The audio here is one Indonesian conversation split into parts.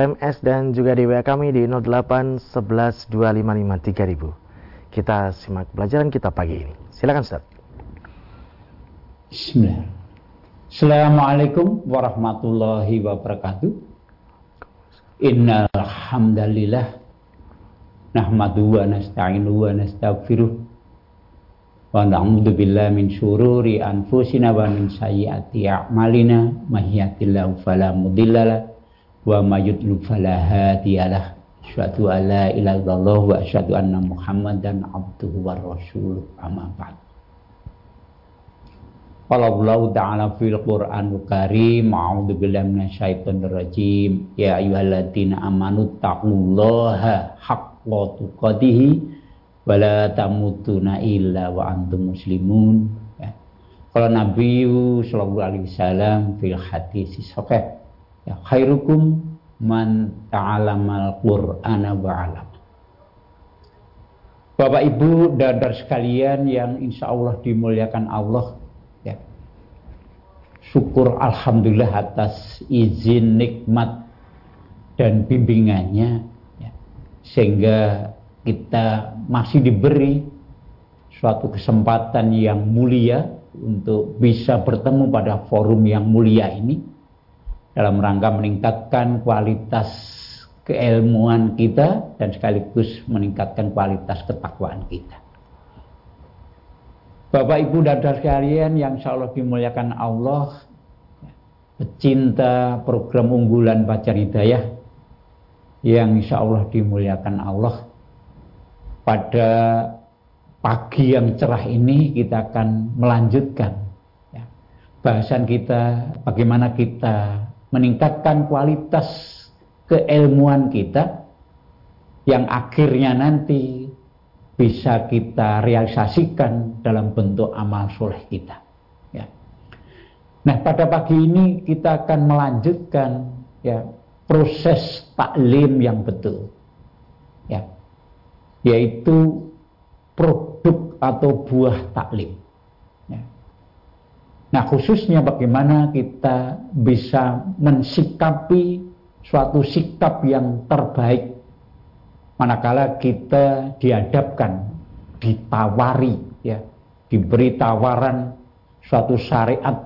SMS dan juga di WA kami di 08 11 255 3000. Kita simak pelajaran kita pagi ini. Silakan Ustaz. Bismillah. Assalamualaikum warahmatullahi wabarakatuh. Innal hamdalillah nahmadu wa nasta'inu wa nastaghfiruh wa na'udzu billahi min syururi anfusina wa min sayyiati a'malina may yahdihillahu fala mudhillalah wa may yudlil fala hadiyalah asyhadu an la ilaha illallah wa asyhadu anna muhammadan abduhu wa rasuluh. Amma ba'd. Allah Ta'ala fil Qur'anul Karim A'udzu billahi minasyaitonir rajim. Ya ayyuhalladzina amanu taqullaha haqqa tuqatih wa la tamutunna illa wa antum muslimun. Ya. Kalau Nabi sallallahu alaihi wasallam fil hadis sahih ya khairukum man ta'alamal Qur'ana wa 'alam. Bapak Ibu dan saudara sekalian yang insya Allah dimuliakan Allah syukur alhamdulillah atas izin nikmat dan bimbingannya ya, sehingga kita masih diberi suatu kesempatan yang mulia untuk bisa bertemu pada forum yang mulia ini dalam rangka meningkatkan kualitas keilmuan kita dan sekaligus meningkatkan kualitas ketakwaan kita. Bapak Ibu dan saudara sekalian yang insya Allah dimuliakan Allah pecinta program unggulan Pacar Hidayah yang insya Allah dimuliakan Allah pada pagi yang cerah ini kita akan melanjutkan ya, bahasan kita bagaimana kita meningkatkan kualitas keilmuan kita yang akhirnya nanti bisa kita realisasikan dalam bentuk amal soleh kita. Ya. Nah pada pagi ini kita akan melanjutkan ya proses taklim yang betul, ya, yaitu produk atau buah taklim. Nah khususnya bagaimana kita bisa mensikapi suatu sikap yang terbaik manakala kita dihadapkan, ditawari, ya, diberi tawaran suatu syariat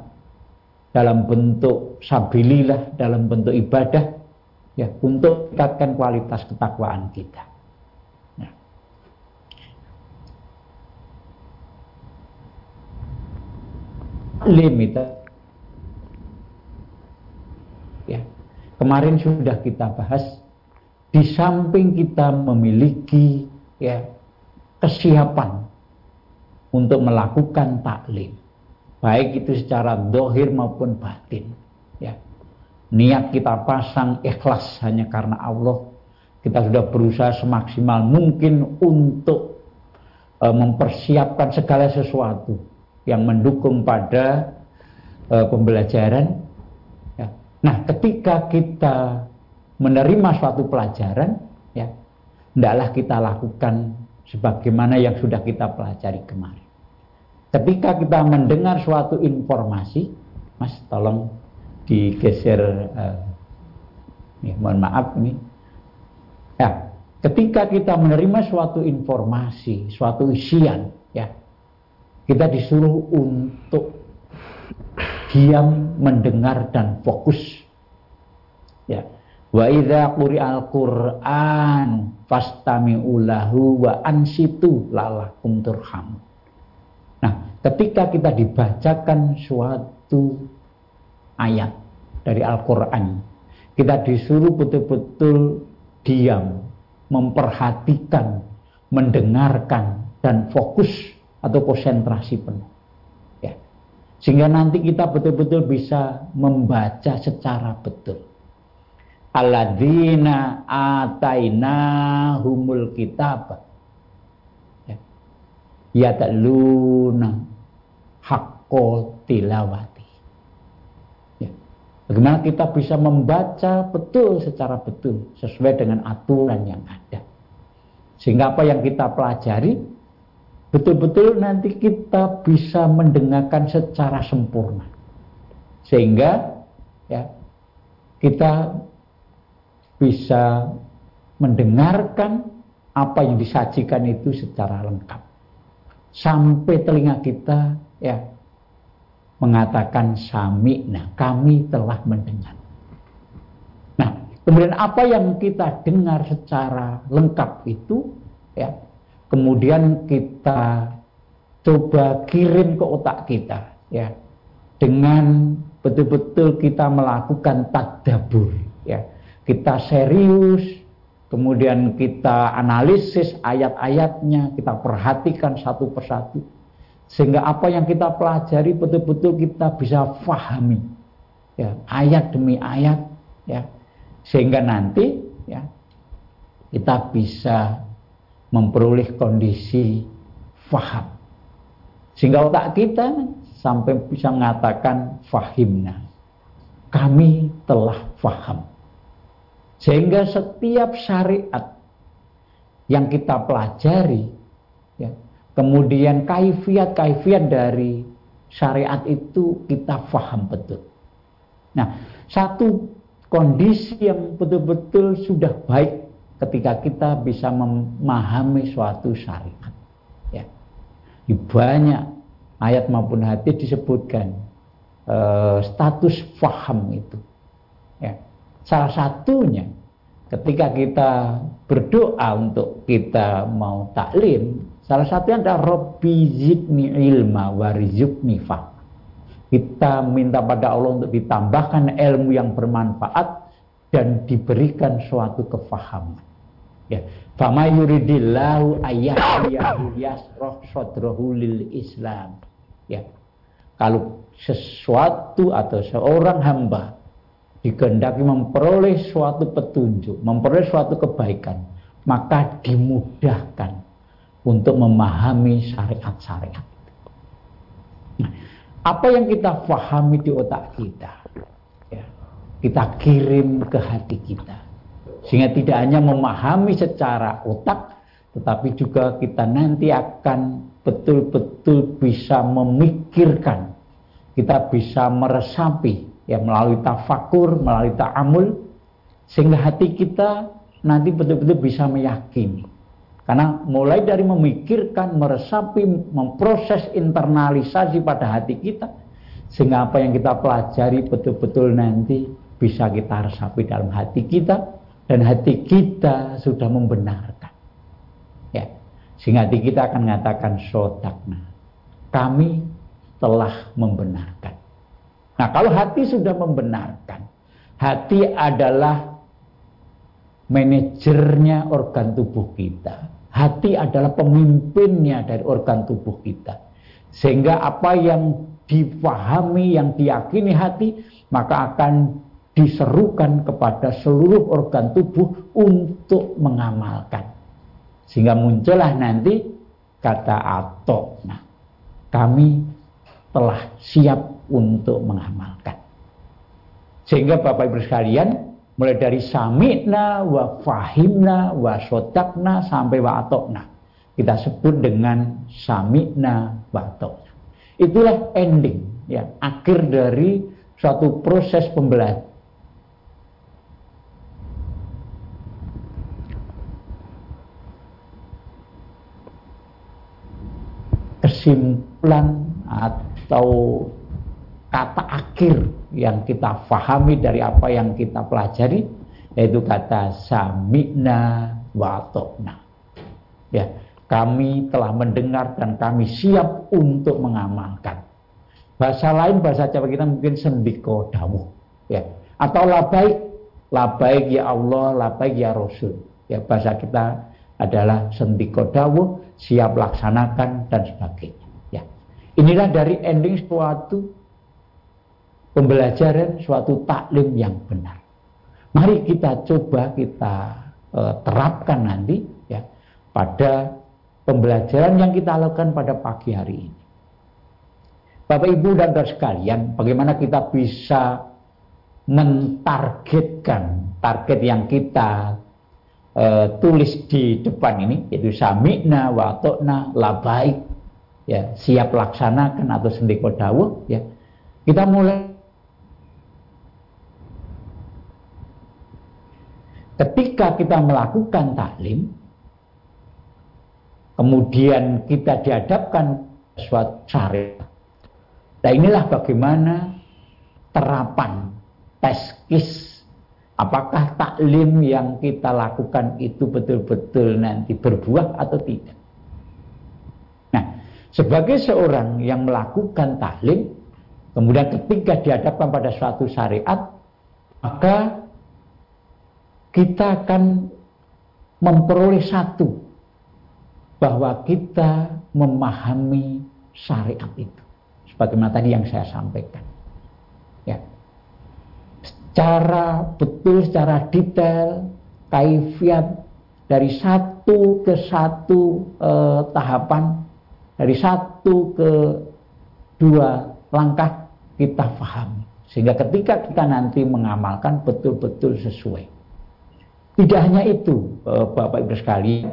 dalam bentuk sabilillah, dalam bentuk ibadah, ya, untuk meningkatkan kualitas ketakwaan kita. Ya. Limita, ya, kemarin sudah kita bahas di samping kita memiliki ya kesiapan untuk melakukan taklim baik itu secara dohir maupun batin ya. Niat kita pasang ikhlas hanya karena Allah. Kita sudah berusaha semaksimal mungkin untuk e, mempersiapkan segala sesuatu yang mendukung pada e, pembelajaran ya. nah ketika kita menerima suatu pelajaran, ya, hendaklah kita lakukan sebagaimana yang sudah kita pelajari kemarin. Ketika kita mendengar suatu informasi, Mas tolong digeser, uh, nih, mohon maaf ini. Ya, ketika kita menerima suatu informasi, suatu isian, ya, kita disuruh untuk diam, mendengar dan fokus. Ya, Wa idza quri'al Qur'an fastami'u lahu wa ansitu lalakum turham. Nah, ketika kita dibacakan suatu ayat dari Al-Qur'an, kita disuruh betul-betul diam, memperhatikan, mendengarkan dan fokus atau konsentrasi penuh. Ya. Sehingga nanti kita betul-betul bisa membaca secara betul alladzina ataina humul kitab ya yataluna haqqo tilawati ya. bagaimana kita bisa membaca betul secara betul sesuai dengan aturan yang ada sehingga apa yang kita pelajari betul-betul nanti kita bisa mendengarkan secara sempurna sehingga ya kita bisa mendengarkan apa yang disajikan itu secara lengkap. Sampai telinga kita ya mengatakan sami, nah kami telah mendengar. Nah, kemudian apa yang kita dengar secara lengkap itu ya kemudian kita coba kirim ke otak kita ya dengan betul-betul kita melakukan tadabur ya kita serius kemudian kita analisis ayat-ayatnya, kita perhatikan satu persatu. Sehingga apa yang kita pelajari betul-betul kita bisa fahami. Ya, ayat demi ayat ya. Sehingga nanti ya kita bisa memperoleh kondisi faham. Sehingga otak kita sampai bisa mengatakan fahimna. Kami telah faham. Sehingga setiap syariat yang kita pelajari, ya, kemudian kaifiat-kaifiat dari syariat itu kita faham betul. Nah, satu kondisi yang betul-betul sudah baik ketika kita bisa memahami suatu syariat. Ya. Di banyak ayat maupun hadis disebutkan uh, status faham itu. Ya. Salah satunya ketika kita berdoa untuk kita mau taklim, salah satunya adalah Robbi zidni ilma warizukni fah. Kita minta pada Allah untuk ditambahkan ilmu yang bermanfaat dan diberikan suatu kefahaman. Ya, fama yuridillahu ayyahyahu yasroh sodrahu lil Islam. Ya, kalau sesuatu atau seorang hamba dikehendaki memperoleh suatu petunjuk, memperoleh suatu kebaikan, maka dimudahkan untuk memahami syariat-syariat. Nah, apa yang kita fahami di otak kita, kita kirim ke hati kita. Sehingga tidak hanya memahami secara otak, tetapi juga kita nanti akan betul-betul bisa memikirkan, kita bisa meresapi ya melalui tafakur, melalui ta'amul sehingga hati kita nanti betul-betul bisa meyakini. Karena mulai dari memikirkan, meresapi, memproses internalisasi pada hati kita sehingga apa yang kita pelajari betul-betul nanti bisa kita resapi dalam hati kita dan hati kita sudah membenarkan. Ya. Sehingga hati kita akan mengatakan sodakna. Kami telah membenarkan. Nah, kalau hati sudah membenarkan, hati adalah manajernya organ tubuh kita. Hati adalah pemimpinnya dari organ tubuh kita. Sehingga apa yang difahami, yang diyakini hati, maka akan diserukan kepada seluruh organ tubuh untuk mengamalkan. Sehingga muncullah nanti kata atau. Nah, kami telah siap untuk mengamalkan. Sehingga Bapak Ibu sekalian, mulai dari sami'na wa fahimna wa sodakna sampai wa atokna. Kita sebut dengan sami'na wa atokna. Itulah ending, ya, akhir dari suatu proses pembelajaran. Kesimpulan atau kata akhir yang kita fahami dari apa yang kita pelajari yaitu kata sami'na wa tokna. Ya, kami telah mendengar dan kami siap untuk mengamalkan. Bahasa lain bahasa Jawa kita mungkin sendiko dawuh, ya. Atau labaik, labaik ya Allah, labaik ya Rasul. Ya, bahasa kita adalah sendiko dawuh, siap laksanakan dan sebagainya. Ya. Inilah dari ending suatu pembelajaran suatu taklim yang benar. Mari kita coba kita e, terapkan nanti ya pada pembelajaran yang kita lakukan pada pagi hari ini. Bapak Ibu dan saudara sekalian, bagaimana kita bisa mentargetkan target yang kita e, tulis di depan ini yaitu sami'na wa to'na baik ya siap laksanakan atau sendiko dawuh ya kita mulai ketika kita melakukan taklim, kemudian kita dihadapkan suatu syariat. Nah inilah bagaimana terapan teskis apakah taklim yang kita lakukan itu betul-betul nanti berbuah atau tidak. Nah, sebagai seorang yang melakukan taklim, kemudian ketika dihadapkan pada suatu syariat, maka kita akan memperoleh satu bahwa kita memahami syariat itu sebagaimana tadi yang saya sampaikan secara betul secara detail kaifiat dari satu ke satu eh, tahapan dari satu ke dua langkah kita pahami sehingga ketika kita nanti mengamalkan betul-betul sesuai tidak hanya itu eh, Bapak Ibu sekalian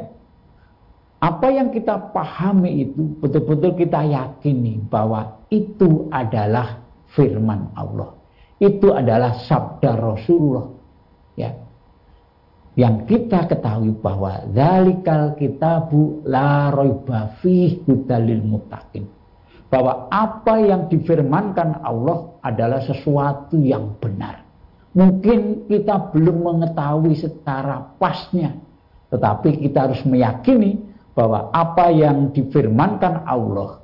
apa yang kita pahami itu betul-betul kita yakini bahwa itu adalah firman Allah. Itu adalah sabda Rasulullah. Ya. Yang kita ketahui bahwa zalikal kitabu la raiba fih hudalil. Bahwa apa yang difirmankan Allah adalah sesuatu yang benar. Mungkin kita belum mengetahui secara pasnya, tetapi kita harus meyakini bahwa apa yang difirmankan Allah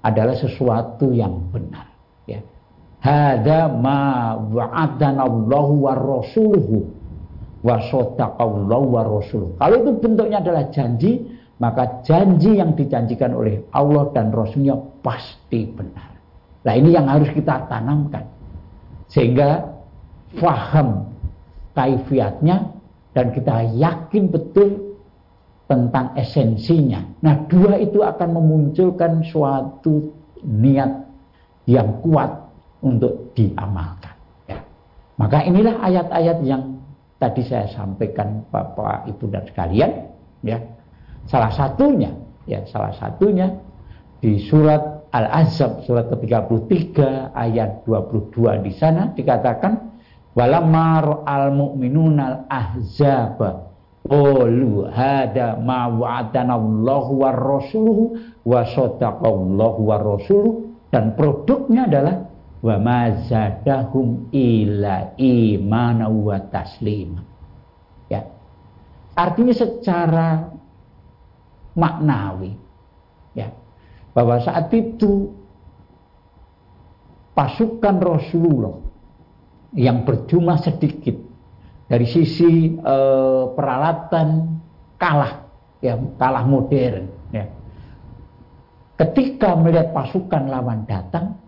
adalah sesuatu yang benar hada ma wa'adana Allah wa rasuluhu wa sadaqallahu wa rasuluhu. Kalau itu bentuknya adalah janji maka janji yang dijanjikan oleh Allah dan Rasulnya pasti benar. Nah ini yang harus kita tanamkan. Sehingga faham kaifiatnya dan kita yakin betul tentang esensinya. Nah, dua itu akan memunculkan suatu niat yang kuat untuk diamalkan. Ya. Maka inilah ayat-ayat yang tadi saya sampaikan Bapak Ibu dan sekalian. Ya, salah satunya, ya salah satunya di surat Al-Azab surat ke-33 ayat 22 di sana dikatakan walamma al-mu'minuna al-ahzaba Qalu hada ma wa'adana Allah wa rasuluhu wa sadaqallahu wa rasuluhu dan produknya adalah wa ma zadahum ila imana wa taslima. Ya. Artinya secara maknawi ya bahwa saat itu pasukan Rasulullah yang berjumlah sedikit dari sisi e, peralatan kalah ya kalah modern ya ketika melihat pasukan lawan datang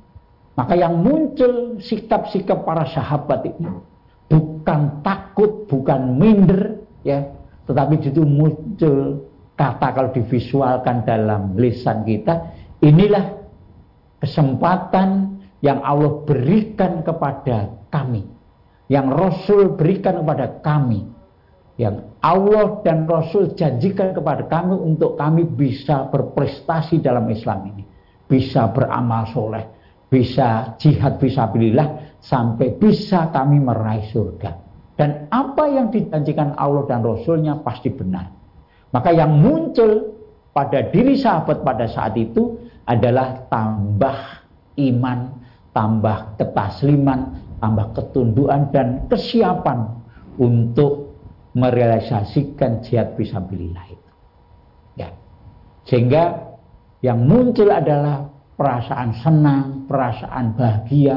maka yang muncul sikap-sikap para sahabat itu bukan takut bukan minder ya tetapi justru muncul kata kalau divisualkan dalam lisan kita inilah kesempatan yang Allah berikan kepada kami yang Rasul berikan kepada kami, yang Allah dan Rasul janjikan kepada kami untuk kami bisa berprestasi dalam Islam ini, bisa beramal soleh, bisa jihad visabilillah sampai bisa kami meraih surga. Dan apa yang dijanjikan Allah dan Rasulnya pasti benar. Maka yang muncul pada diri sahabat pada saat itu adalah tambah iman, tambah ketasliman, tambah ketunduan dan kesiapan untuk merealisasikan jihad fisabilillah itu. Ya. Sehingga yang muncul adalah perasaan senang, perasaan bahagia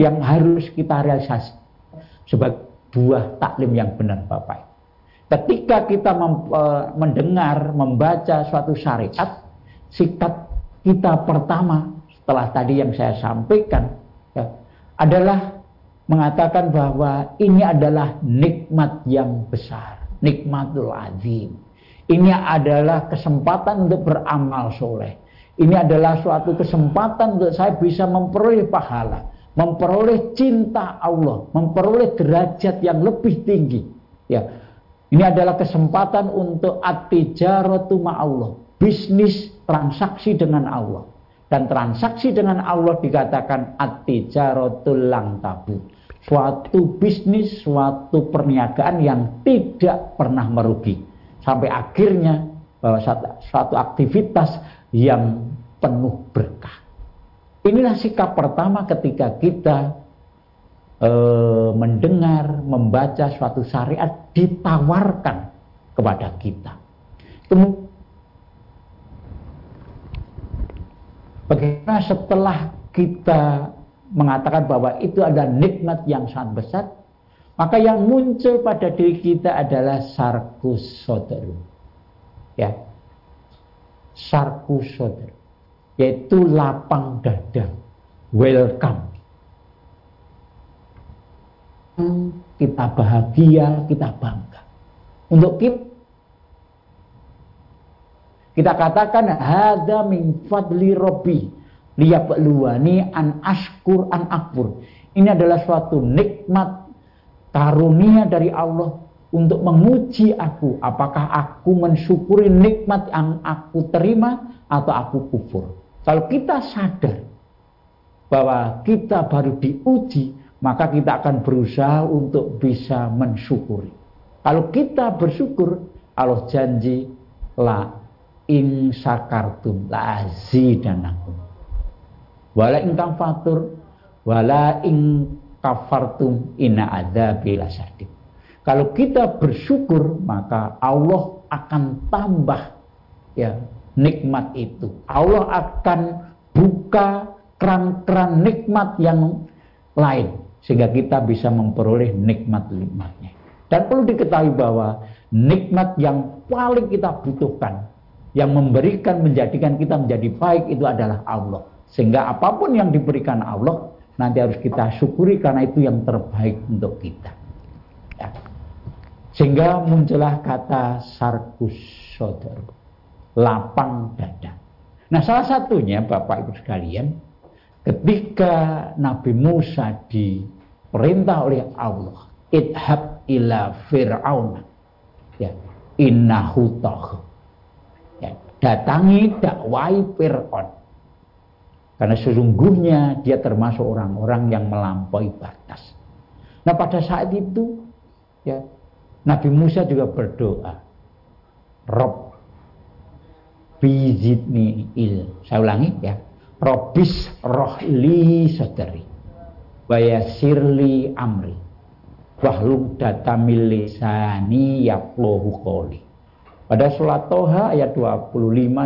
yang harus kita realisasi sebagai buah taklim yang benar Bapak. Ketika kita e, mendengar, membaca suatu syariat, sikap kita pertama setelah tadi yang saya sampaikan ya, adalah mengatakan bahwa ini adalah nikmat yang besar, nikmatul azim. Ini adalah kesempatan untuk beramal soleh. Ini adalah suatu kesempatan untuk saya bisa memperoleh pahala, memperoleh cinta Allah, memperoleh derajat yang lebih tinggi. Ya, ini adalah kesempatan untuk atijaratu Allah, bisnis transaksi dengan Allah dan transaksi dengan Allah dikatakan at-tijaratul lang tabu. suatu bisnis, suatu perniagaan yang tidak pernah merugi. Sampai akhirnya bahwa suatu aktivitas yang penuh berkah. Inilah sikap pertama ketika kita e, mendengar, membaca suatu syariat ditawarkan kepada kita. Kemudian, bagaimana setelah kita mengatakan bahwa itu adalah nikmat yang sangat besar, maka yang muncul pada diri kita adalah sarkus sodaru. Ya. Sarkus sodaru. Yaitu lapang dada. Welcome. Kita bahagia, kita bangga. Untuk kita kita katakan hada min fadli robbi liyabluwani an ashkur an akbur. Ini adalah suatu nikmat karunia dari Allah untuk menguji aku apakah aku mensyukuri nikmat yang aku terima atau aku kufur. Kalau kita sadar bahwa kita baru diuji, maka kita akan berusaha untuk bisa mensyukuri. Kalau kita bersyukur, Allah janji la in sakartum la azidanakum wala ing fatur wala ing kafartum inna adzabi lasadid kalau kita bersyukur maka Allah akan tambah ya nikmat itu. Allah akan buka keran-keran nikmat yang lain sehingga kita bisa memperoleh nikmat-nikmatnya. Dan perlu diketahui bahwa nikmat yang paling kita butuhkan yang memberikan menjadikan kita menjadi baik itu adalah Allah. Sehingga apa pun yang diberikan Allah nanti harus kita syukuri karena itu yang terbaik untuk kita. Ya. Sehingga muncullah kata sarkus sodor, lapang dada. Nah salah satunya Bapak Ibu sekalian, ketika Nabi Musa diperintah oleh Allah, idhab ila fir'aun, ya, innahu ya, datangi dakwai Fir'aun karena sesungguhnya dia termasuk orang-orang yang melampaui batas. Nah pada saat itu ya Nabi Musa juga berdoa. Rob bizidni il. Saya ulangi ya. Robis rohli sadari. Bayasirli amri. Wahlum data milisani yaplohu. Pada surat Toha ayat 25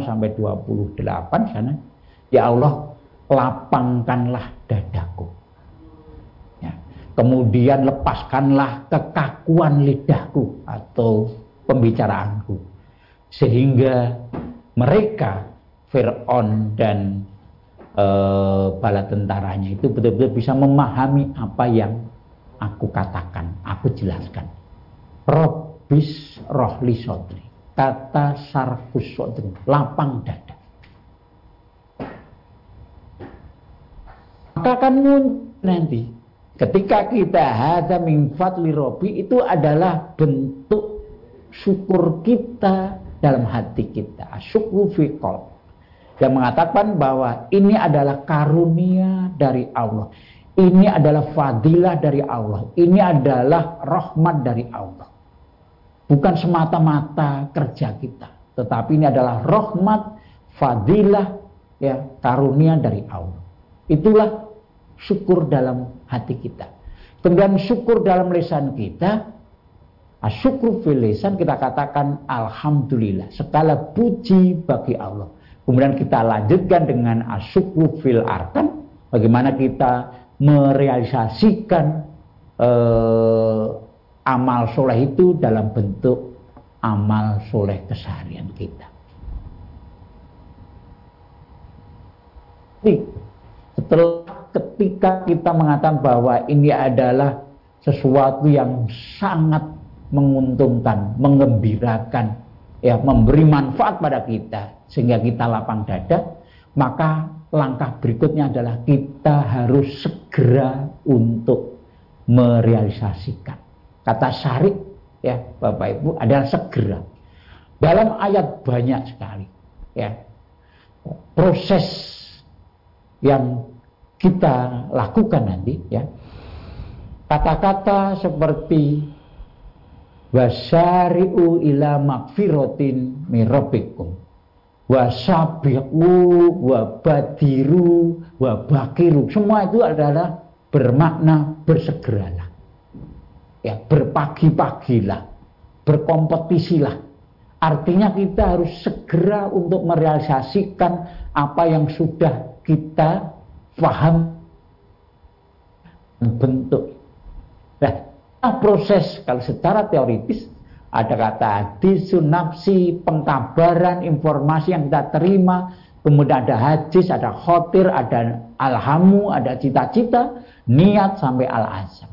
sampai 28 sana. Ya Allah lapangkanlah dadaku. Ya. Kemudian lepaskanlah kekakuan lidahku atau pembicaraanku. Sehingga mereka, Fir'aun dan e, bala tentaranya itu betul-betul bisa memahami apa yang aku katakan, aku jelaskan. Robis rohli sodri. Kata sarfus sodri, lapang dada. Maka akan muncul nanti. Ketika kita hada min fadli robi itu adalah bentuk syukur kita dalam hati kita. Syukur fikol yang mengatakan bahwa ini adalah karunia dari Allah. Ini adalah fadilah dari Allah. Ini adalah rahmat dari Allah. Bukan semata-mata kerja kita. Tetapi ini adalah rahmat fadilah ya karunia dari Allah. Itulah syukur dalam hati kita. Kemudian syukur dalam lisan kita, syukur fil lisan kita katakan alhamdulillah, segala puji bagi Allah. Kemudian kita lanjutkan dengan asyukur fil arkan, bagaimana kita merealisasikan eh, amal soleh itu dalam bentuk amal soleh keseharian kita. Setelah ketika kita mengatakan bahwa ini adalah sesuatu yang sangat menguntungkan, mengembirakan, ya memberi manfaat pada kita sehingga kita lapang dada, maka langkah berikutnya adalah kita harus segera untuk merealisasikan. Kata syarif ya Bapak Ibu adalah segera. Dalam ayat banyak sekali ya proses yang kita lakukan nanti ya. Kata-kata seperti wasyari'u ila magfiratin mirabikum wasabiqu wabadiru wabakiru semua itu adalah bermakna bersegeralah. Ya berpagi-pagilah berkompetisilah. Artinya kita harus segera untuk merealisasikan apa yang sudah kita paham bentuk nah proses kalau secara teoritis ada kata hadis, sunapsi, pengkabaran, informasi yang kita terima, kemudian ada hadis, ada khotir, ada alhamu, ada cita-cita, niat sampai al-azam.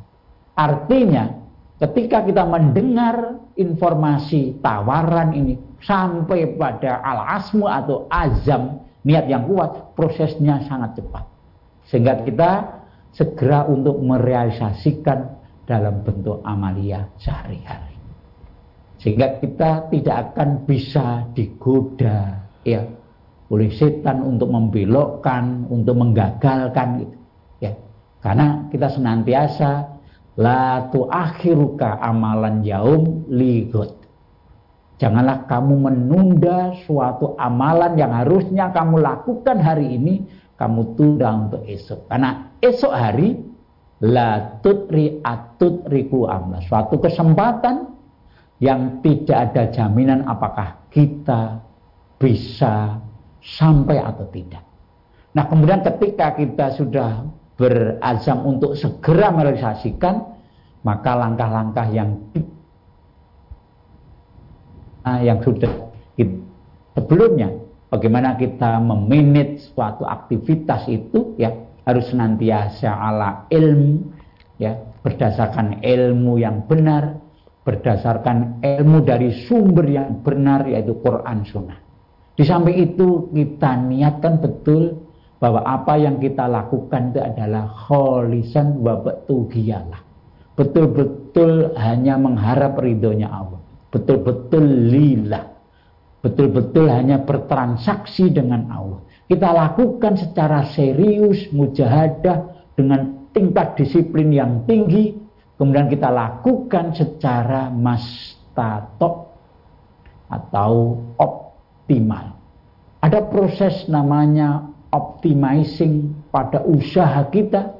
Artinya ketika kita mendengar informasi tawaran ini sampai pada al-asmu atau azam, niat yang kuat, prosesnya sangat cepat. Sehingga kita segera untuk merealisasikan dalam bentuk amalia sehari-hari sehingga kita tidak akan bisa digoda ya oleh setan untuk membelokkan, untuk menggagalkan gitu ya. Karena kita senantiasa la tuakhiruka amalan yaum ligot. Janganlah kamu menunda suatu amalan yang harusnya kamu lakukan hari ini, kamu tunda untuk esok. Karena esok hari la tutri atut riku amla. Suatu kesempatan yang tidak ada jaminan apakah kita bisa sampai atau tidak. Nah kemudian ketika kita sudah berazam untuk segera merealisasikan, maka langkah-langkah yang nah, yang sudah sebelumnya, bagaimana kita memanage suatu aktivitas itu ya harus senantiasa ala ilmu ya berdasarkan ilmu yang benar berdasarkan ilmu dari sumber yang benar yaitu Quran Sunnah. Di samping itu kita niatkan betul bahwa apa yang kita lakukan itu adalah kholisan wa betugiyalah. Betul-betul hanya mengharap ridhonya Allah. Betul-betul lillah. Betul-betul hanya bertransaksi dengan Allah. Kita lakukan secara serius, mujahadah dengan tingkat disiplin yang tinggi kemudian kita lakukan secara mastatok atau optimal. Ada proses namanya optimizing pada usaha kita,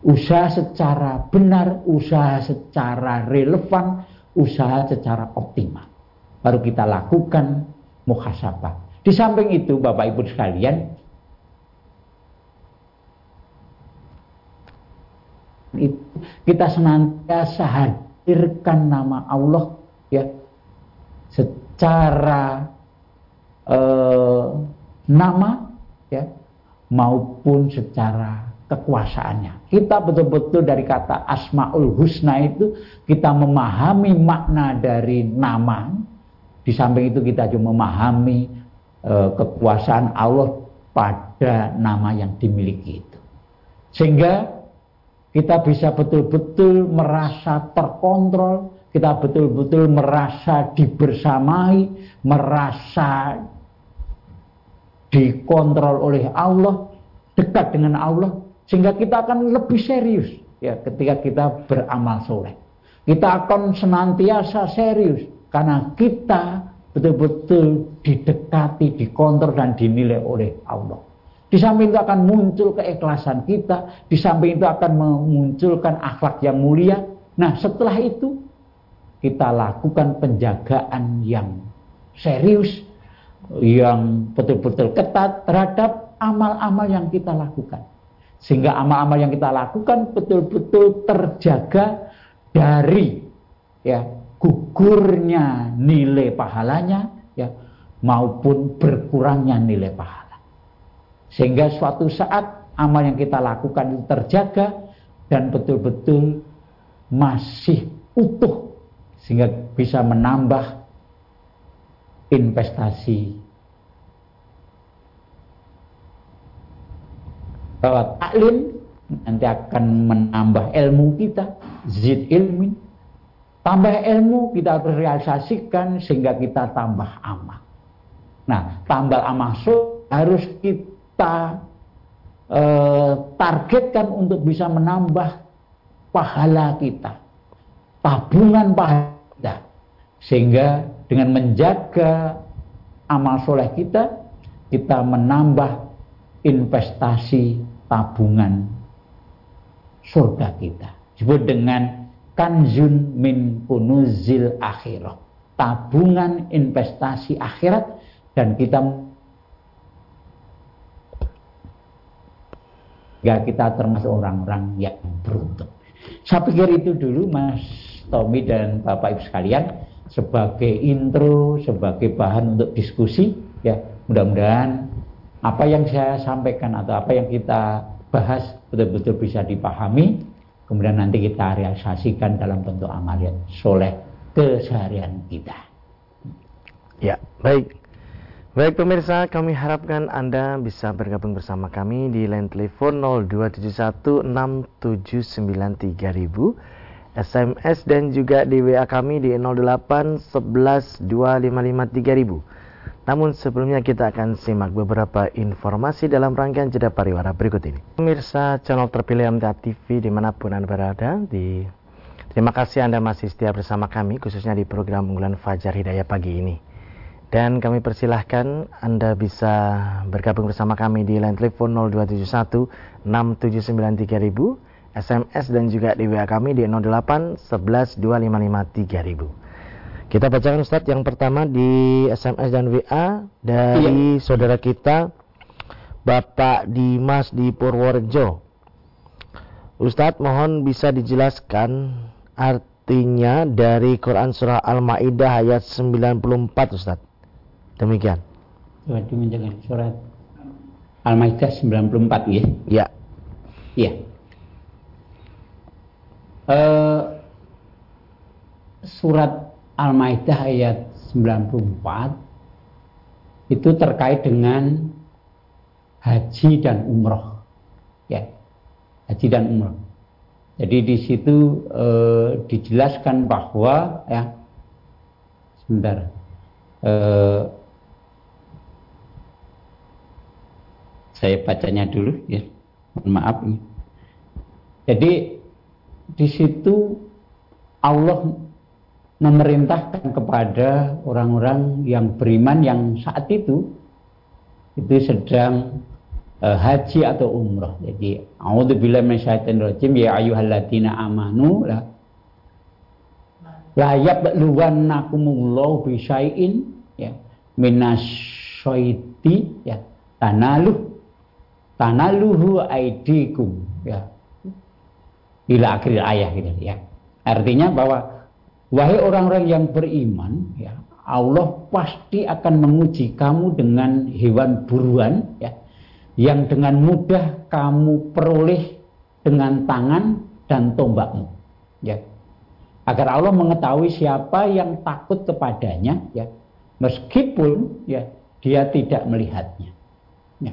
usaha secara benar, usaha secara relevan, usaha secara optimal. Baru kita lakukan muhasabah. Di samping itu Bapak Ibu sekalian, kita senantiasa hadirkan nama Allah ya secara eh, nama ya maupun secara kekuasaannya. Kita betul-betul dari kata Asmaul Husna itu kita memahami makna dari nama. Di samping itu kita juga memahami eh, kekuasaan Allah pada nama yang dimiliki itu. Sehingga kita bisa betul-betul merasa terkontrol, kita betul-betul merasa dibersamai, merasa dikontrol oleh Allah, dekat dengan Allah, sehingga kita akan lebih serius ya ketika kita beramal soleh. Kita akan senantiasa serius karena kita betul-betul didekati, dikontrol dan dinilai oleh Allah. Di samping itu akan muncul keikhlasan kita, di samping itu akan memunculkan akhlak yang mulia. Nah, setelah itu kita lakukan penjagaan yang serius, yang betul-betul ketat terhadap amal-amal yang kita lakukan. Sehingga amal-amal yang kita lakukan betul-betul terjaga dari ya gugurnya nilai pahalanya ya maupun berkurangnya nilai pahala. Sehingga suatu saat amal yang kita lakukan itu terjaga dan betul-betul masih utuh sehingga bisa menambah investasi bahwa taklim nanti akan menambah ilmu kita zid ilmin tambah ilmu kita harus realisasikan sehingga kita tambah amal nah tambah amal harus kita eh, targetkan untuk bisa menambah pahala kita, tabungan pahala kita. Sehingga dengan menjaga amal soleh kita, kita menambah investasi tabungan surga kita. Disebut dengan kanzun min kunuzil akhirat. Tabungan investasi akhirat dan kita ya kita termasuk orang-orang yang beruntung. Saya pikir itu dulu Mas Tommy dan Bapak Ibu sekalian sebagai intro, sebagai bahan untuk diskusi ya mudah-mudahan apa yang saya sampaikan atau apa yang kita bahas betul-betul bisa dipahami kemudian nanti kita realisasikan dalam bentuk amaliat soleh keseharian kita. Ya baik. Baik pemirsa kami harapkan anda bisa bergabung bersama kami di line telepon 02716793000 SMS dan juga di WA kami di 08 11 255 namun sebelumnya kita akan simak beberapa informasi dalam rangkaian jeda pariwara berikut ini. Pemirsa channel terpilih MTA TV di mana pun Anda berada, di... terima kasih Anda masih setia bersama kami khususnya di program unggulan Fajar Hidayah pagi ini. Dan kami persilahkan Anda bisa bergabung bersama kami di line telepon 0271 6793000, SMS dan juga di WA kami di 08 11 255 3000. Kita bacakan Ustadz yang pertama di SMS dan WA dari iya. saudara kita Bapak Dimas di Purworejo. Ustadz mohon bisa dijelaskan artinya dari Quran surah Al-Maidah ayat 94 Ustadz. Demikian. Waduh menjaga surat Al-Maidah 94 ya. Ya. Iya. Uh, surat Al-Maidah ayat 94 itu terkait dengan haji dan umroh. Ya. Haji dan umroh. Jadi di situ e, dijelaskan bahwa ya sebentar. E, saya bacanya dulu ya. Mohon maaf Jadi di situ Allah memerintahkan kepada orang-orang yang beriman yang saat itu itu sedang uh, haji atau umrah. Jadi, a'udzubillahi minasyaitonir rajim ya ayyuhalladzina amanu la la yabluwannakumullahu bi syai'in ya minasyaiti ya tanaluh tanaluhu aidikum ya ila akhir ayat gitu ya. Artinya bahwa Wahai orang-orang yang beriman, ya, Allah pasti akan menguji kamu dengan hewan buruan ya, yang dengan mudah kamu peroleh dengan tangan dan tombakmu. Ya. Agar Allah mengetahui siapa yang takut kepadanya, ya, meskipun ya dia tidak melihatnya. Ya.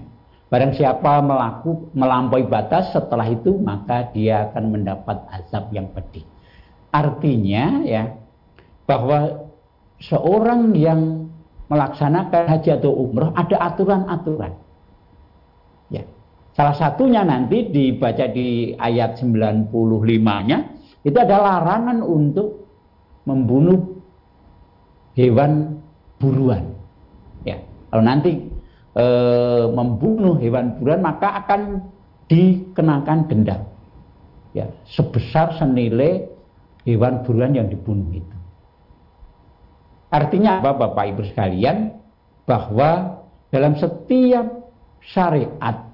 Barang siapa melaku, melampaui batas setelah itu maka dia akan mendapat azab yang pedih. Artinya ya bahwa seorang yang melaksanakan haji atau umroh ada aturan-aturan. Ya. Salah satunya nanti dibaca di ayat 95-nya itu ada larangan untuk membunuh hewan buruan. Ya. Kalau nanti e, membunuh hewan buruan maka akan dikenakan denda. Ya, sebesar senilai hewan buruan yang dibunuh itu. Artinya apa Bapak Ibu sekalian? Bahwa dalam setiap syariat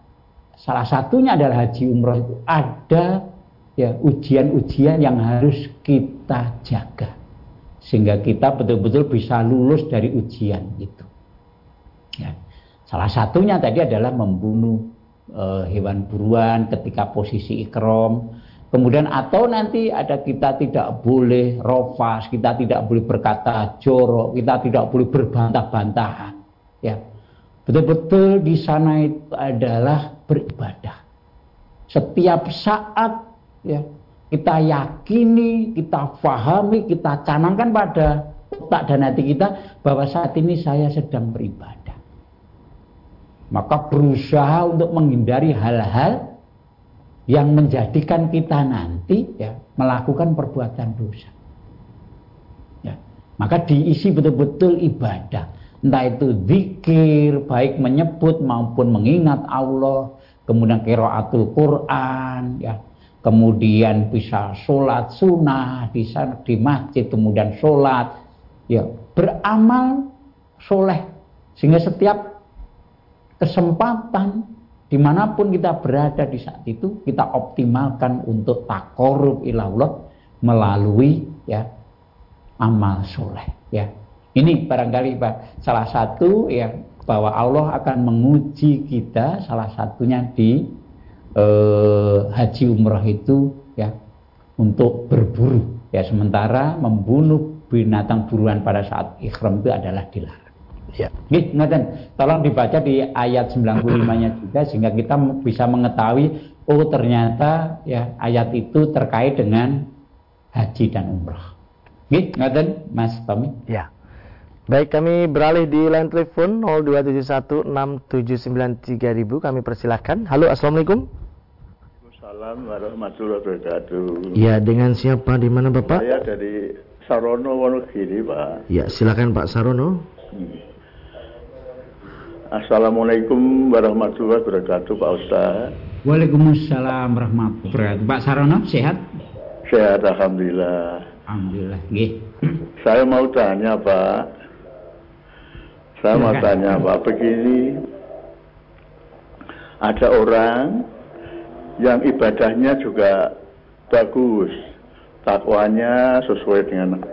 salah satunya adalah haji umroh itu ada ya ujian-ujian yang harus kita jaga sehingga kita betul-betul bisa lulus dari ujian itu. Ya. Salah satunya tadi adalah membunuh e, hewan buruan ketika posisi ikrom Kemudian atau nanti ada kita tidak boleh rofas, kita tidak boleh berkata jorok, kita tidak boleh berbantah-bantahan. Ya, betul-betul di sana itu adalah beribadah. Setiap saat ya kita yakini, kita fahami, kita canangkan pada otak dan hati kita bahwa saat ini saya sedang beribadah. Maka berusaha untuk menghindari hal-hal yang menjadikan kita nanti ya melakukan perbuatan dosa. Ya, maka diisi betul-betul ibadah, entah itu zikir, baik menyebut maupun mengingat Allah, kemudian qiraatul Quran, ya, kemudian bisa sholat sunnah di di masjid, kemudian sholat, ya beramal soleh. Sehingga setiap kesempatan di mana pun kita berada di saat itu kita optimalkan untuk takorub ilallah melalui ya amal soleh ya. Ini barangkali Pak salah satu ya bahwa Allah akan menguji kita salah satunya di eh, haji umrah itu ya untuk berburu. Ya sementara membunuh binatang buruan pada saat ikhram itu adalah dilarang Ya. Nih, ngaten. Tolong dibaca di ayat 95-nya juga sehingga kita bisa mengetahui oh ternyata ya ayat itu terkait dengan haji dan umrah. Nih, ngaten Mas Tommy. Ya. Baik, kami beralih di line telepon 02716793000. Kami persilahkan. Halo, Assalamualaikum. Waalaikumsalam warahmatullahi wabarakatuh. Ya, dengan siapa? Di mana Bapak? Saya dari Sarono Wonogiri, Pak. Ya, silakan Pak Sarono. Hmm. Assalamualaikum warahmatullahi wabarakatuh Pak Ustaz. Waalaikumsalam warahmatullahi wabarakatuh. Pak Sarono sehat? Sehat Alhamdulillah. Alhamdulillah Gih. Saya mau tanya Pak. Saya Silakan. mau tanya Pak Begini. Ada orang Yang ibadahnya juga bagus Takwanya sesuai dengan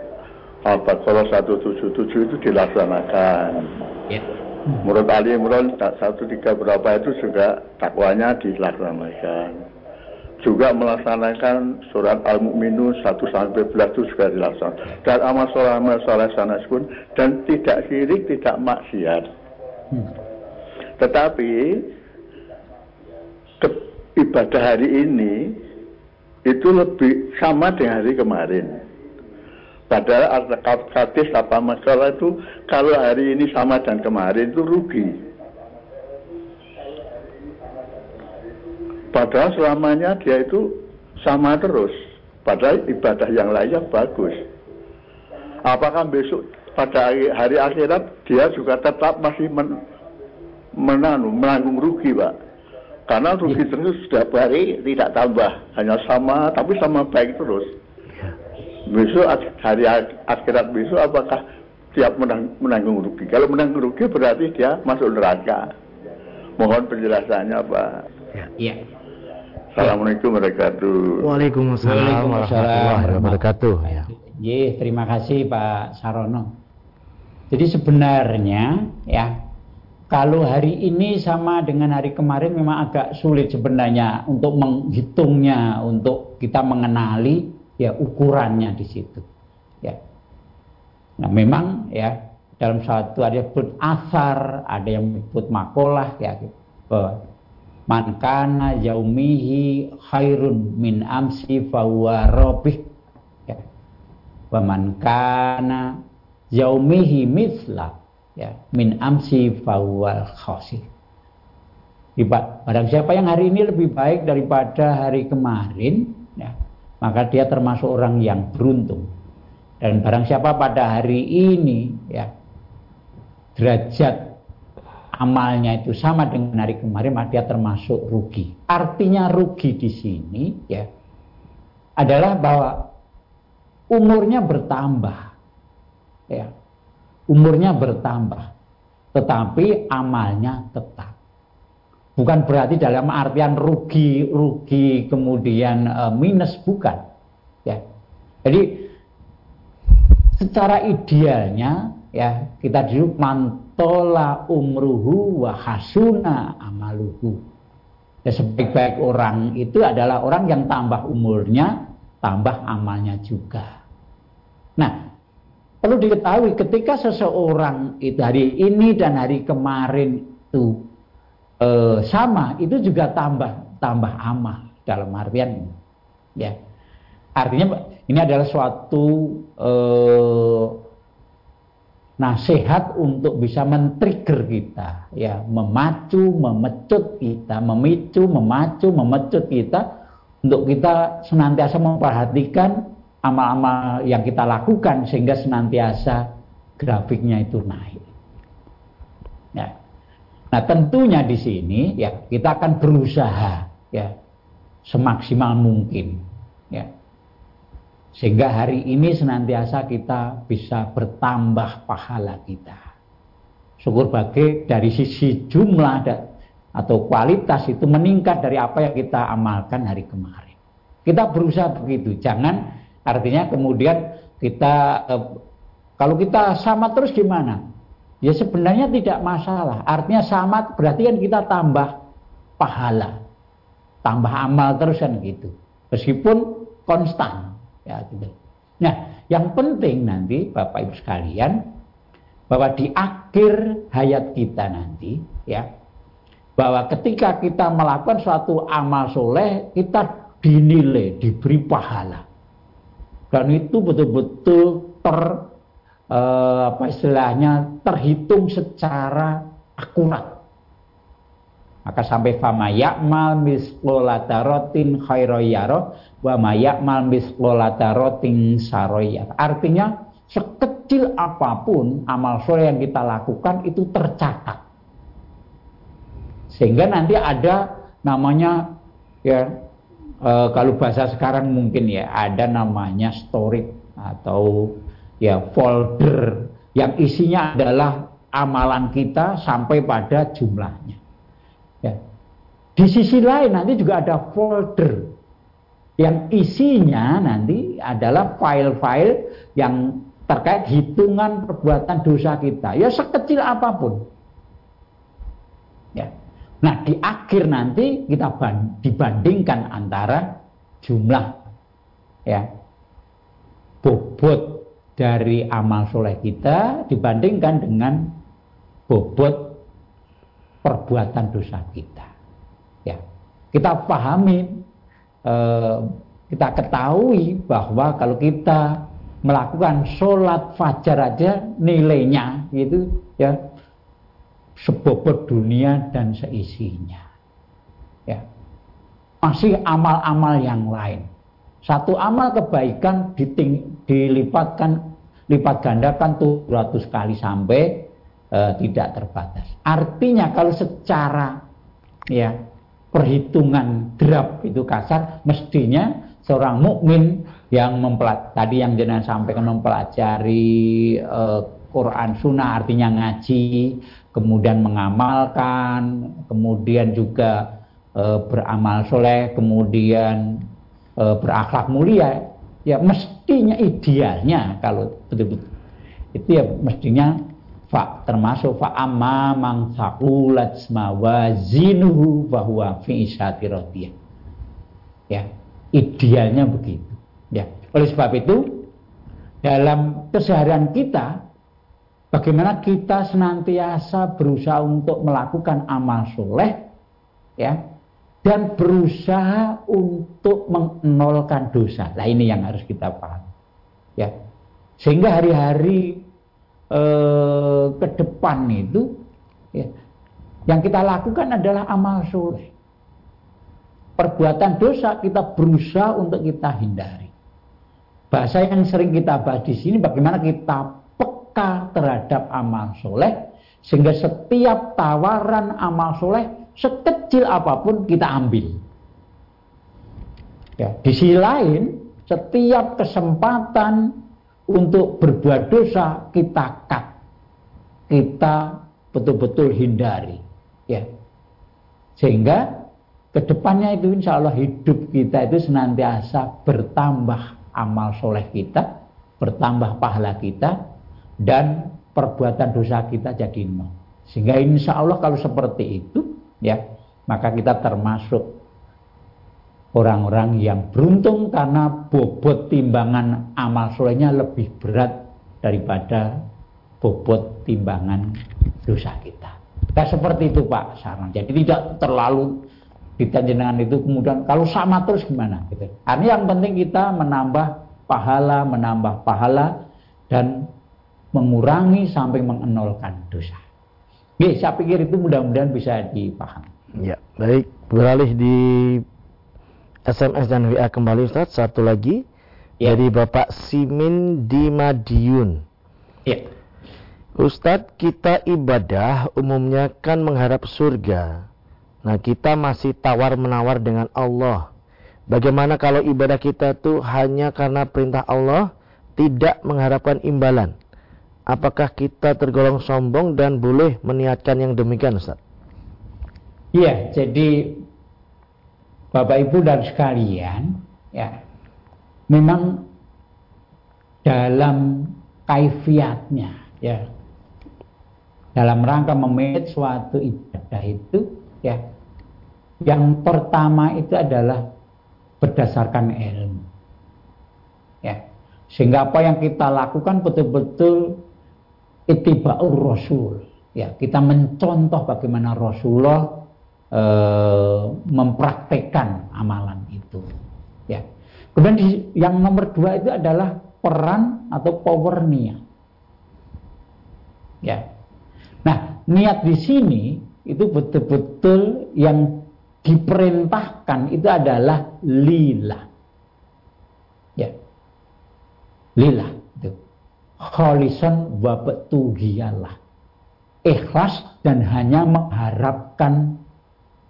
Al-Baqarah 177 itu dilaksanakan. Ya Menurut Ali Imran satu tiga berapa itu juga takwanya dilaksanakan. Juga melaksanakan surat Al-Mu'minun 1 sampai 11 itu juga dilaksanakan. Dan amal soleh amal soleh sana pun dan tidak sirik, tidak maksiat. Tetapi ke, ibadah hari ini itu lebih sama dengan hari kemarin. Padahal hadis apa masalah itu kalau hari ini sama dan kemarin itu rugi. Padahal selamanya dia itu sama terus. Padahal ibadah yang lainnya bagus. Apakah besok pada hari akhirat dia juga tetap masih men, menanu, menanggung rugi, Pak? Karena rugi ya. terus setiap hari tidak tambah, hanya sama, tapi sama baik terus besok hari akhirat besok apakah siap menang, menanggung rugi? Kalau menanggung rugi berarti dia masuk neraka. Mohon penjelasannya Pak. Ya. ya. Assalamualaikum warahmatullahi wabarakatuh. Waalaikumsalam warahmatullahi wabarakatuh. Ya. Ye, terima kasih Pak Sarono. Jadi sebenarnya ya kalau hari ini sama dengan hari kemarin memang agak sulit sebenarnya untuk menghitungnya, untuk kita mengenali ya ukurannya di situ. Ya. Nah memang ya dalam satu ada yang menyebut asar ada yang menyebut makolah ya bahwa man yaumihi khairun min amsi fahuwa robih ya. Wa yaumihi misla ya min amsi fahuwa khasir Barang siapa yang hari ini lebih baik daripada hari kemarin, maka dia termasuk orang yang beruntung. Dan barang siapa pada hari ini ya derajat amalnya itu sama dengan hari kemarin, maka dia termasuk rugi. Artinya rugi di sini ya adalah bahwa umurnya bertambah. Ya. Umurnya bertambah, tetapi amalnya tetap. Bukan berarti dalam artian rugi, rugi kemudian e, minus bukan. Ya. Jadi secara idealnya ya kita duduk mantola umruhu wa hasuna amaluhu. Ya, sebaik-baik orang itu adalah orang yang tambah umurnya, tambah amalnya juga. Nah, perlu diketahui ketika seseorang itu hari ini dan hari kemarin itu e, sama itu juga tambah tambah amal dalam artian ya artinya ini adalah suatu e, nasihat untuk bisa men-trigger kita ya memacu memecut kita memicu memacu memecut kita untuk kita senantiasa memperhatikan amal-amal yang kita lakukan sehingga senantiasa grafiknya itu naik. Nah tentunya di sini ya kita akan berusaha ya semaksimal mungkin ya sehingga hari ini senantiasa kita bisa bertambah pahala kita. Syukur bagi dari sisi jumlah atau kualitas itu meningkat dari apa yang kita amalkan hari kemarin. Kita berusaha begitu, jangan artinya kemudian kita eh, kalau kita sama terus gimana? Ya sebenarnya tidak masalah. Artinya sama berarti kan kita tambah pahala, tambah amal terus kan gitu. Meskipun konstan, ya gitu. Nah, yang penting nanti Bapak Ibu sekalian bahwa di akhir hayat kita nanti ya bahwa ketika kita melakukan suatu amal soleh kita dinilai diberi pahala dan itu betul-betul ter eh, apa istilahnya terhitung secara akurat. Maka sampai fama yakmal misqolata rotin khairoyaro wa ma yakmal misqolata rotin saroyar artinya sekecil apa pun amal soleh yang kita lakukan itu tercatat. Sehingga nanti ada namanya ya e, kalau bahasa sekarang mungkin ya ada namanya storage atau ya folder yang isinya adalah amalan kita sampai pada jumlahnya. Ya. Di sisi lain nanti juga ada folder yang isinya nanti adalah file-file yang terkait hitungan perbuatan dosa kita. Ya sekecil apa pun. Ya. Nah di akhir nanti kita dibandingkan antara jumlah ya bobot dari amal soleh kita dibandingkan dengan bobot perbuatan dosa kita. Ya, kita pahami, eh, kita ketahui bahwa kalau kita melakukan sholat fajar aja nilainya gitu ya sebobot dunia dan seisinya. Ya. Masih amal-amal yang lain. Satu amal kebaikan diting, dilipatkan lipat gandakan 700 kali sampai e, tidak terbatas. Artinya kalau secara ya perhitungan drap itu kasar, mestinya seorang mukmin yang mempelajari tadi yang jenengan sampaikan mempelajari e, Quran Sunnah artinya ngaji, kemudian mengamalkan, kemudian juga e, beramal soleh, kemudian e, berakhlak mulia, ya mestinya idealnya kalau betul-betul itu ya mestinya fa termasuk fa amma man saqulat mawazinuhu bahwa fi isyati Ya, idealnya begitu. Ya, oleh sebab itu dalam keseharian kita Bagaimana kita senantiasa berusaha untuk melakukan amal soleh, ya, dan berusaha untuk menolkan dosa. Nah ini yang harus kita paham, ya. Sehingga hari-hari eh, ke depan itu, ya, yang kita lakukan adalah amal soleh. Perbuatan dosa kita berusaha untuk kita hindari. Bahasa yang sering kita bahas di sini, bagaimana kita peka terhadap amal soleh sehingga setiap tawaran amal soleh sekecil apa pun kita ambil. Ya, di sisi lain, setiap kesempatan untuk berbuat dosa kita cut, kita betul-betul hindari, ya. Sehingga ke depannya itu insya Allah hidup kita itu senantiasa bertambah amal soleh kita, bertambah pahala kita, dan perbuatan dosa kita jadi nol. Sehingga insya Allah kalau seperti itu, ya maka kita termasuk orang-orang yang beruntung karena bobot timbangan amal solehnya lebih berat daripada bobot timbangan dosa kita. Nah seperti itu Pak Sarang. Jadi tidak terlalu kita jenengan itu kemudian kalau sama terus gimana gitu. Ini yang penting kita menambah pahala, menambah pahala dan mengurangi sampai mengenolkan dosa. Oke, saya pikir itu mudah-mudahan bisa dipahami. Ya, baik. Beralih di SMS dan WA kembali Ustaz. Satu lagi Ya. dari Bapak Simin di Madiun. Ya. Ustadz, kita ibadah umumnya kan mengharap surga. Nah, kita masih tawar-menawar dengan Allah. Bagaimana kalau ibadah kita tuh hanya karena perintah Allah, tidak mengharapkan imbalan? Apakah kita tergolong sombong dan boleh meniatkan yang demikian, Ustaz? Iya, jadi Bapak Ibu dan sekalian, ya, memang dalam kaifiatnya, ya, dalam rangka memanage suatu ibadah itu, ya, yang pertama itu adalah berdasarkan ilmu, ya, sehingga apa yang kita lakukan betul-betul itiba'ur rasul, ya, kita mencontoh bagaimana Rasulullah eh, mempraktekkan amalan itu. Ya. Kemudian di, yang nomor dua itu adalah peran atau power niat. Ya. Nah, niat di sini itu betul-betul yang diperintahkan itu adalah lillah. Ya. Lillah itu. Kholisan wa betugiyalah. Ikhlas dan hanya mengharapkan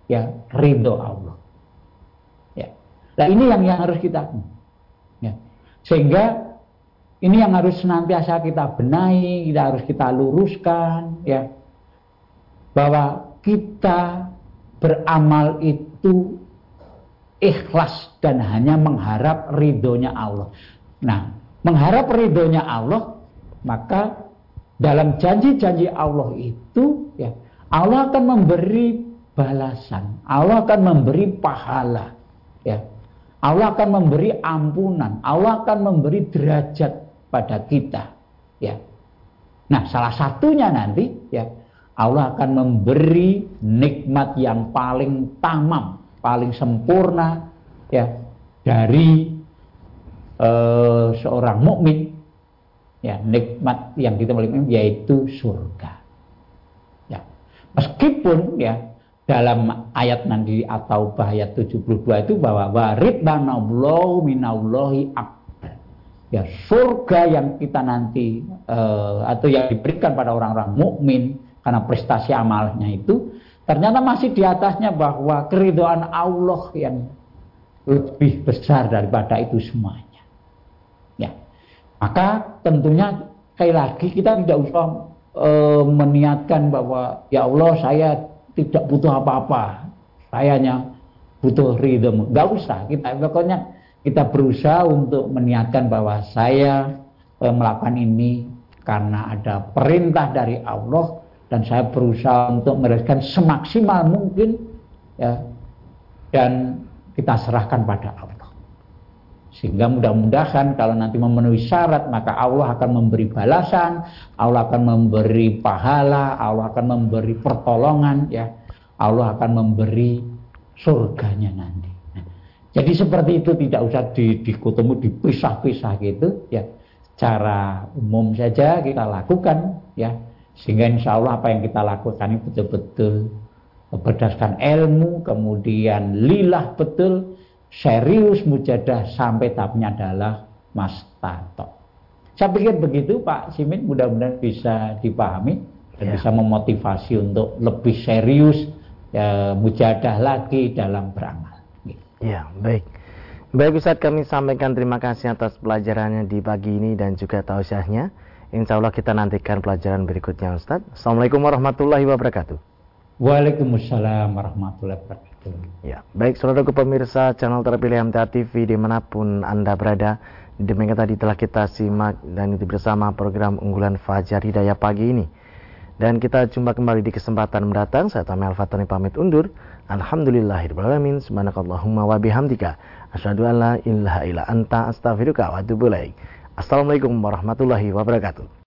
ya ridho Allah. Ya. Nah ini yang yang harus kita ya. Sehingga ini yang harus senantiasa kita benahi, kita harus kita luruskan ya. Bahwa kita beramal itu ikhlas dan hanya mengharap ridhonya Allah. Nah, mengharap ridhonya Allah, maka dalam janji-janji Allah itu ya Allah akan memberi balasan. Allah akan memberi pahala. Ya. Allah akan memberi ampunan. Allah akan memberi derajat pada kita. Ya. Nah, salah satunya nanti ya Allah akan memberi nikmat yang paling tamam, paling sempurna ya dari uh, seorang mukmin ya nikmat yang kita miliki yaitu surga ya meskipun ya dalam ayat nanti atau ayat 72 itu bahwa warid danallahu minallahi akbar ya surga yang kita nanti uh, atau yang diberikan pada orang-orang mukmin karena prestasi amalnya itu ternyata masih di atasnya bahwa keridhaan Allah yang lebih besar daripada itu semuanya. Ya. Maka tentunya sekali lagi kita tidak usah e, meniatkan bahwa ya Allah saya tidak butuh apa-apa. Saya hanya butuh ridho. Gak usah. Kita pokoknya kita berusaha untuk meniatkan bahwa saya e, melakukan ini karena ada perintah dari Allah dan saya berusaha untuk meneruskan semaksimal mungkin ya dan kita serahkan pada Allah. Sehingga mudah-mudahan kalau nanti memenuhi syarat maka Allah akan memberi balasan, Allah akan memberi pahala, Allah akan memberi pertolongan ya. Allah akan memberi surganya nanti. Jadi seperti itu tidak usah di, dikutemu dipisah-pisah gitu ya. Cara umum saja kita lakukan ya. Sehingga insya Allah apa yang kita lakukan ini betul-betul berdasarkan ilmu, kemudian lillah betul, serius mujadah sampai tahapnya adalah mas tato. Saya pikir begitu Pak Simin mudah-mudahan bisa dipahami dan Ya. bisa memotivasi untuk lebih serius ya, mujadah lagi dalam beramal. Ya, baik. Baik Ustaz, kami sampaikan terima kasih atas pelajarannya di pagi ini dan juga tausiahnya. Insya Allah kita nantikan pelajaran berikutnya Ustaz. Assalamualaikum warahmatullahi wabarakatuh. Waalaikumsalam warahmatullahi wabarakatuh. Ya, baik saudaraku pemirsa channel terpilih MTA TV di mana pun Anda berada. Demikian tadi telah kita simak dan itu bersama program unggulan Fajar Hidayah pagi ini. Dan kita jumpa kembali di kesempatan mendatang. Saya Tamil Fatani pamit undur. Alhamdulillahirrahmanirrahim. Subhanakallahumma wa bihamdika. Asyhadu an la ilaha illa anta astaghfiruka wa atubu. Assalamualaikum warahmatullahi wabarakatuh.